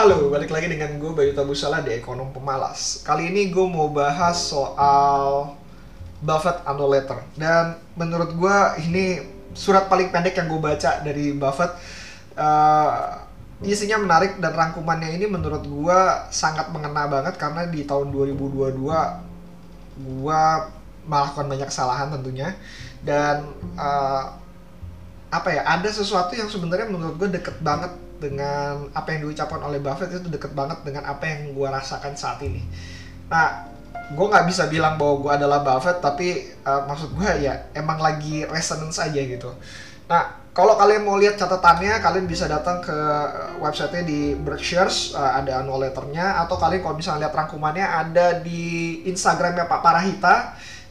Halo, balik lagi dengan gue Bayu Tabusala di Ekonom Pemalas. Kali ini gue mau bahas soal Buffett Annual Letter. Dan menurut gue ini surat paling pendek yang gue baca dari Buffett. Uh, isinya menarik dan rangkumannya ini menurut gue sangat mengena banget karena di tahun 2022 gue melakukan banyak kesalahan tentunya dan uh, apa ya ada sesuatu yang sebenarnya menurut gue deket banget dengan apa yang diucapkan oleh Buffett itu deket banget dengan apa yang gue rasakan saat ini. Nah, gue nggak bisa bilang bahwa gue adalah Buffett, tapi uh, maksud gue ya emang lagi resonance aja gitu. Nah, kalau kalian mau lihat catatannya, kalian bisa datang ke websitenya di Berkshires, uh, ada annual letternya, atau kalian kalau misalnya lihat rangkumannya ada di Instagramnya Pak Parahita.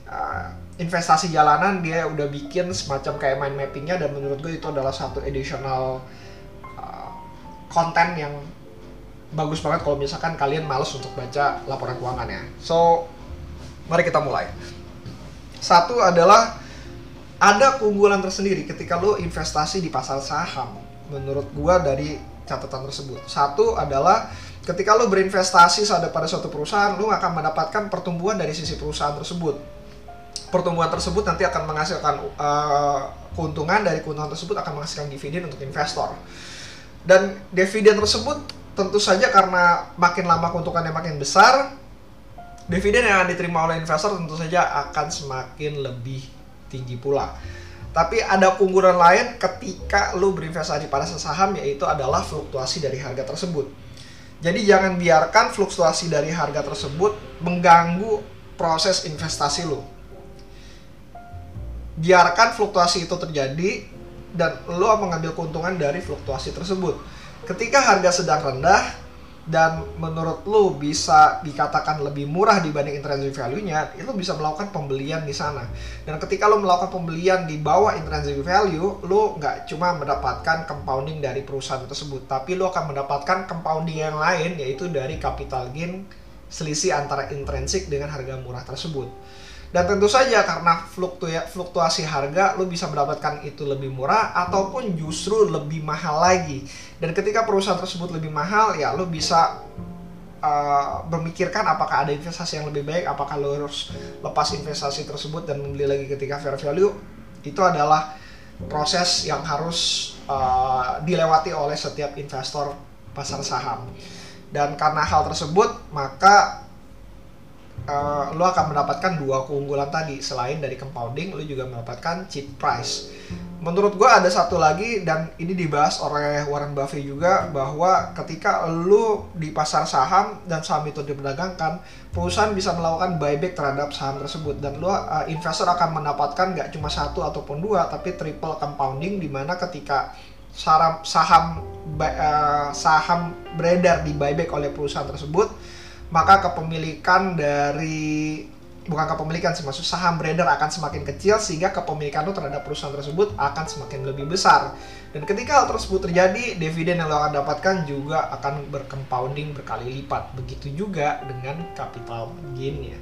Uh, investasi jalanan dia udah bikin semacam kayak mind mappingnya dan menurut gue itu adalah satu additional konten yang bagus banget kalau misalkan kalian males untuk baca laporan keuangannya. So, mari kita mulai. Satu adalah ada keunggulan tersendiri ketika lo investasi di pasar saham. Menurut gua dari catatan tersebut. Satu adalah ketika lo berinvestasi pada suatu perusahaan, lo akan mendapatkan pertumbuhan dari sisi perusahaan tersebut. Pertumbuhan tersebut nanti akan menghasilkan uh, keuntungan dari keuntungan tersebut akan menghasilkan dividen untuk investor. Dan dividen tersebut tentu saja karena makin lama keuntungannya makin besar, dividen yang akan diterima oleh investor tentu saja akan semakin lebih tinggi pula. Tapi ada keunggulan lain ketika lu berinvestasi pada saham yaitu adalah fluktuasi dari harga tersebut. Jadi jangan biarkan fluktuasi dari harga tersebut mengganggu proses investasi lu. Biarkan fluktuasi itu terjadi dan lo mengambil keuntungan dari fluktuasi tersebut. Ketika harga sedang rendah dan menurut lo bisa dikatakan lebih murah dibanding intrinsic value-nya, itu bisa melakukan pembelian di sana. Dan ketika lo melakukan pembelian di bawah intrinsic value, lo nggak cuma mendapatkan compounding dari perusahaan tersebut, tapi lo akan mendapatkan compounding yang lain yaitu dari capital gain selisih antara intrinsik dengan harga murah tersebut. Dan tentu saja karena fluktuasi harga lo bisa mendapatkan itu lebih murah ataupun justru lebih mahal lagi. Dan ketika perusahaan tersebut lebih mahal ya lo bisa uh, memikirkan apakah ada investasi yang lebih baik, apakah lo harus lepas investasi tersebut dan membeli lagi ketika fair value. Itu adalah proses yang harus uh, dilewati oleh setiap investor pasar saham. Dan karena hal tersebut, maka uh, lo akan mendapatkan dua keunggulan tadi. Selain dari compounding lo juga mendapatkan cheap price. Menurut gue ada satu lagi dan ini dibahas oleh Warren Buffett juga bahwa ketika lo di pasar saham dan saham itu diperdagangkan perusahaan bisa melakukan buyback terhadap saham tersebut. Dan lo uh, investor akan mendapatkan nggak cuma satu ataupun dua tapi triple compounding di mana ketika saham saham uh, saham beredar di buyback oleh perusahaan tersebut maka kepemilikan dari bukan kepemilikan sih maksud saham beredar akan semakin kecil sehingga kepemilikan lo terhadap perusahaan tersebut akan semakin lebih besar. Dan ketika hal tersebut terjadi dividen yang lo akan dapatkan juga akan bercompounding berkali lipat. Begitu juga dengan capital gainnya.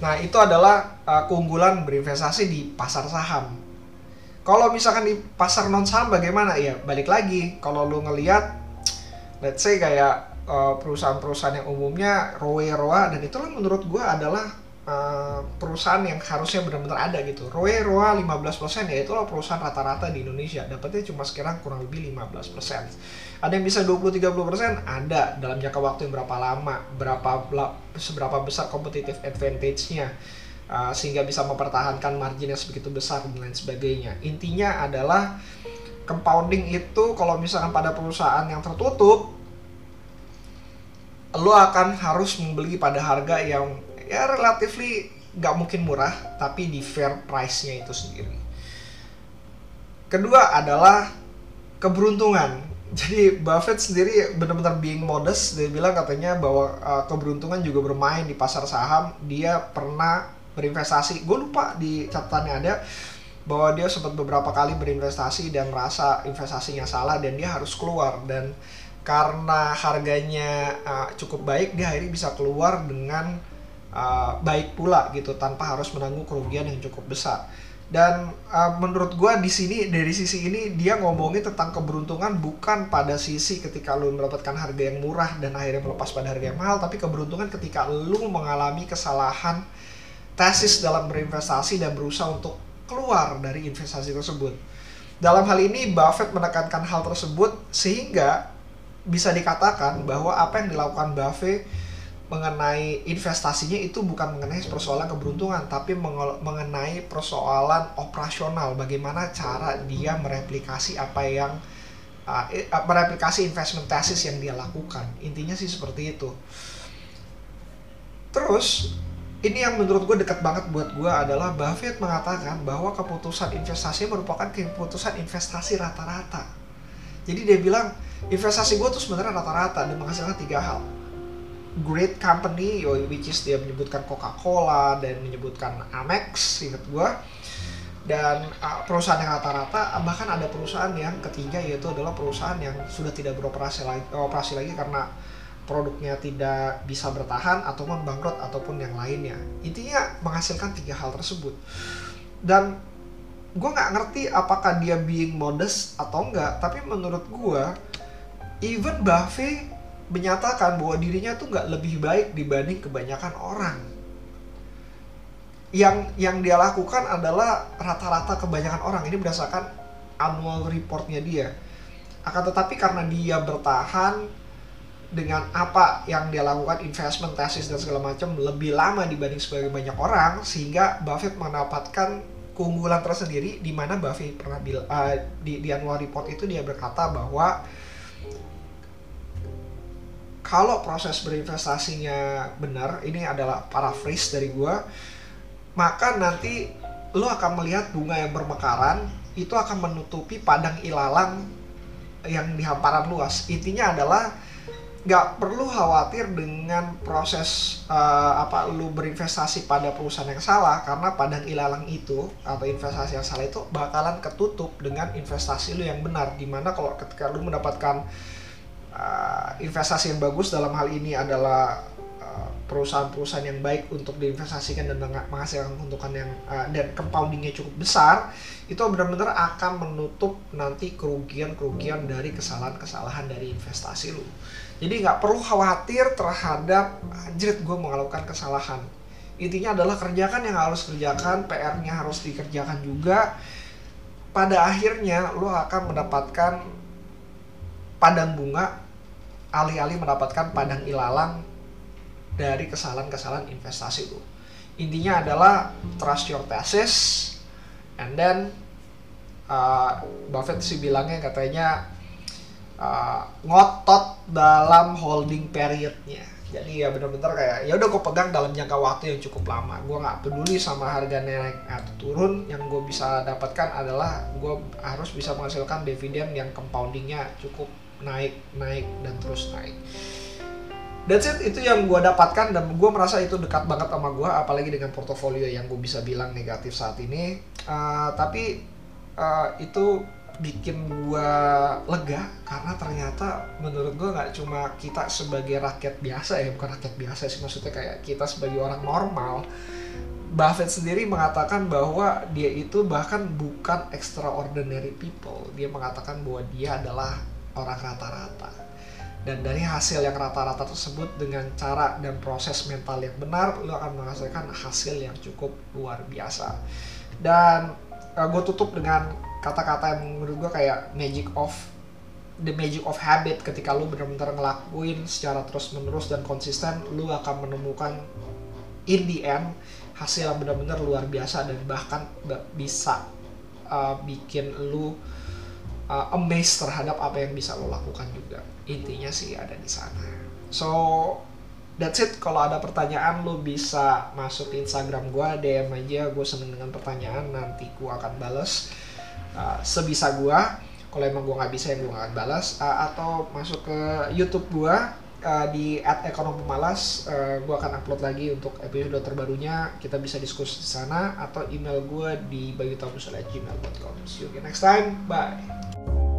Nah itu adalah uh, keunggulan berinvestasi di pasar saham. Kalau misalkan di pasar non saham bagaimana? Ya balik lagi. Kalau lo ngelihat let's say kayak perusahaan-perusahaan yang umumnya ROE ROA dan itulah menurut gue adalah uh, perusahaan yang harusnya benar-benar ada gitu. ROE ROA 15% ya itulah perusahaan rata-rata di Indonesia. Dapatnya cuma sekarang kurang lebih 15%. Ada yang bisa 20-30%? Ada dalam jangka waktu yang berapa lama, berapa seberapa besar competitive advantage-nya. Uh, sehingga bisa mempertahankan margin yang sebegitu besar dan lain sebagainya. Intinya adalah compounding itu kalau misalkan pada perusahaan yang tertutup lo akan harus membeli pada harga yang ya relatively nggak mungkin murah tapi di fair price-nya itu sendiri. Kedua adalah keberuntungan. Jadi Buffett sendiri benar-benar being modest dia bilang katanya bahwa uh, keberuntungan juga bermain di pasar saham. Dia pernah berinvestasi. Gue lupa di catatannya ada bahwa dia sempat beberapa kali berinvestasi dan merasa investasinya salah dan dia harus keluar dan karena harganya uh, cukup baik dia akhirnya bisa keluar dengan uh, baik pula gitu tanpa harus menanggung kerugian yang cukup besar. Dan uh, menurut gue di sini dari sisi ini dia ngomongin tentang keberuntungan bukan pada sisi ketika lu mendapatkan harga yang murah dan akhirnya melepas pada harga yang mahal tapi keberuntungan ketika lu mengalami kesalahan tesis dalam berinvestasi dan berusaha untuk keluar dari investasi tersebut. Dalam hal ini Buffett menekankan hal tersebut sehingga bisa dikatakan bahwa apa yang dilakukan Buffett mengenai investasinya itu bukan mengenai persoalan keberuntungan tapi mengenai persoalan operasional. Bagaimana cara dia mereplikasi apa yang uh, mereplikasi investment thesis yang dia lakukan. Intinya sih seperti itu. Terus ini yang menurut gue dekat banget buat gue adalah Buffett mengatakan bahwa keputusan investasi merupakan keputusan investasi rata-rata. Jadi dia bilang investasi gue tuh sebenarnya rata-rata dan menghasilkan tiga hal. Great company which is dia menyebutkan Coca-Cola dan menyebutkan Amex ingat gue dan uh, perusahaan yang rata-rata bahkan ada perusahaan yang ketiga yaitu adalah perusahaan yang sudah tidak beroperasi lagi operasi lagi karena produknya tidak bisa bertahan ataupun bangkrut ataupun yang lainnya. Intinya menghasilkan tiga hal tersebut. Dan gue nggak ngerti apakah dia being modest atau enggak tapi menurut gue even Buffett menyatakan bahwa dirinya tuh nggak lebih baik dibanding kebanyakan orang. Yang yang dia lakukan adalah rata-rata kebanyakan orang ini berdasarkan annual reportnya dia. Akan tetapi karena dia bertahan dengan apa yang dia lakukan investment thesis dan segala macam lebih lama dibanding sebagai banyak orang sehingga Buffett mendapatkan keunggulan tersendiri di mana Buffett pernah bil, uh, di, di annual report itu dia berkata bahwa kalau proses berinvestasinya benar, ini adalah paraphrase dari gua, maka nanti lo akan melihat bunga yang bermekaran itu akan menutupi padang ilalang yang di hamparan luas. Intinya adalah nggak perlu khawatir dengan proses uh, apa lu berinvestasi pada perusahaan yang salah karena padang ilalang itu atau investasi yang salah itu bakalan ketutup dengan investasi lu yang benar. Di mana kalau ketika lu mendapatkan uh, investasi yang bagus dalam hal ini adalah uh, perusahaan-perusahaan yang baik untuk diinvestasikan dan menghasilkan keuntungan yang uh, dan compoundingnya cukup besar itu benar-benar akan menutup nanti kerugian-kerugian dari kesalahan-kesalahan dari investasi lu jadi nggak perlu khawatir terhadap anjir gue melakukan kesalahan intinya adalah kerjakan yang harus kerjakan PR-nya harus dikerjakan juga pada akhirnya lo akan mendapatkan padang bunga alih-alih mendapatkan padang ilalang dari kesalahan-kesalahan investasi lu. Intinya adalah trust your thesis and then uh, Buffett sih bilangnya katanya uh, ngotot dalam holding periodnya. Jadi ya bener-bener kayak ya udah gue pegang dalam jangka waktu yang cukup lama. Gue nggak peduli sama harga naik atau turun. Yang gue bisa dapatkan adalah gue harus bisa menghasilkan dividen yang compoundingnya cukup naik naik dan terus naik That's it, itu yang gue dapatkan dan gue merasa itu dekat banget sama gue, apalagi dengan portofolio yang gue bisa bilang negatif saat ini. Uh, tapi uh, itu bikin gue lega karena ternyata menurut gue nggak cuma kita sebagai rakyat biasa ya, bukan rakyat biasa sih maksudnya kayak kita sebagai orang normal. Buffett sendiri mengatakan bahwa dia itu bahkan bukan extraordinary people. Dia mengatakan bahwa dia adalah orang rata-rata. Dan dari hasil yang rata-rata tersebut dengan cara dan proses mental yang benar, lo akan menghasilkan hasil yang cukup luar biasa. Dan uh, eh, gue tutup dengan kata-kata yang menurut gue kayak magic of the magic of habit ketika lo benar-benar ngelakuin secara terus-menerus dan konsisten, lo akan menemukan in the end hasil yang benar-benar luar biasa dan bahkan bisa uh, bikin lu uh, amazed terhadap apa yang bisa lo lakukan juga. Intinya sih ada di sana. So that's it. Kalau ada pertanyaan lo bisa masuk Instagram gue DM aja. Gue seneng dengan pertanyaan. Nanti gue akan balas uh, sebisa gue kalau emang gue nggak bisa ya gue akan balas. Uh, atau masuk ke YouTube gue uh, di at ekonomi malas uh, gue akan upload lagi untuk episode terbarunya. Kita bisa diskusi di sana atau email gue di bayutabusala@gmail.com see you again next time. Bye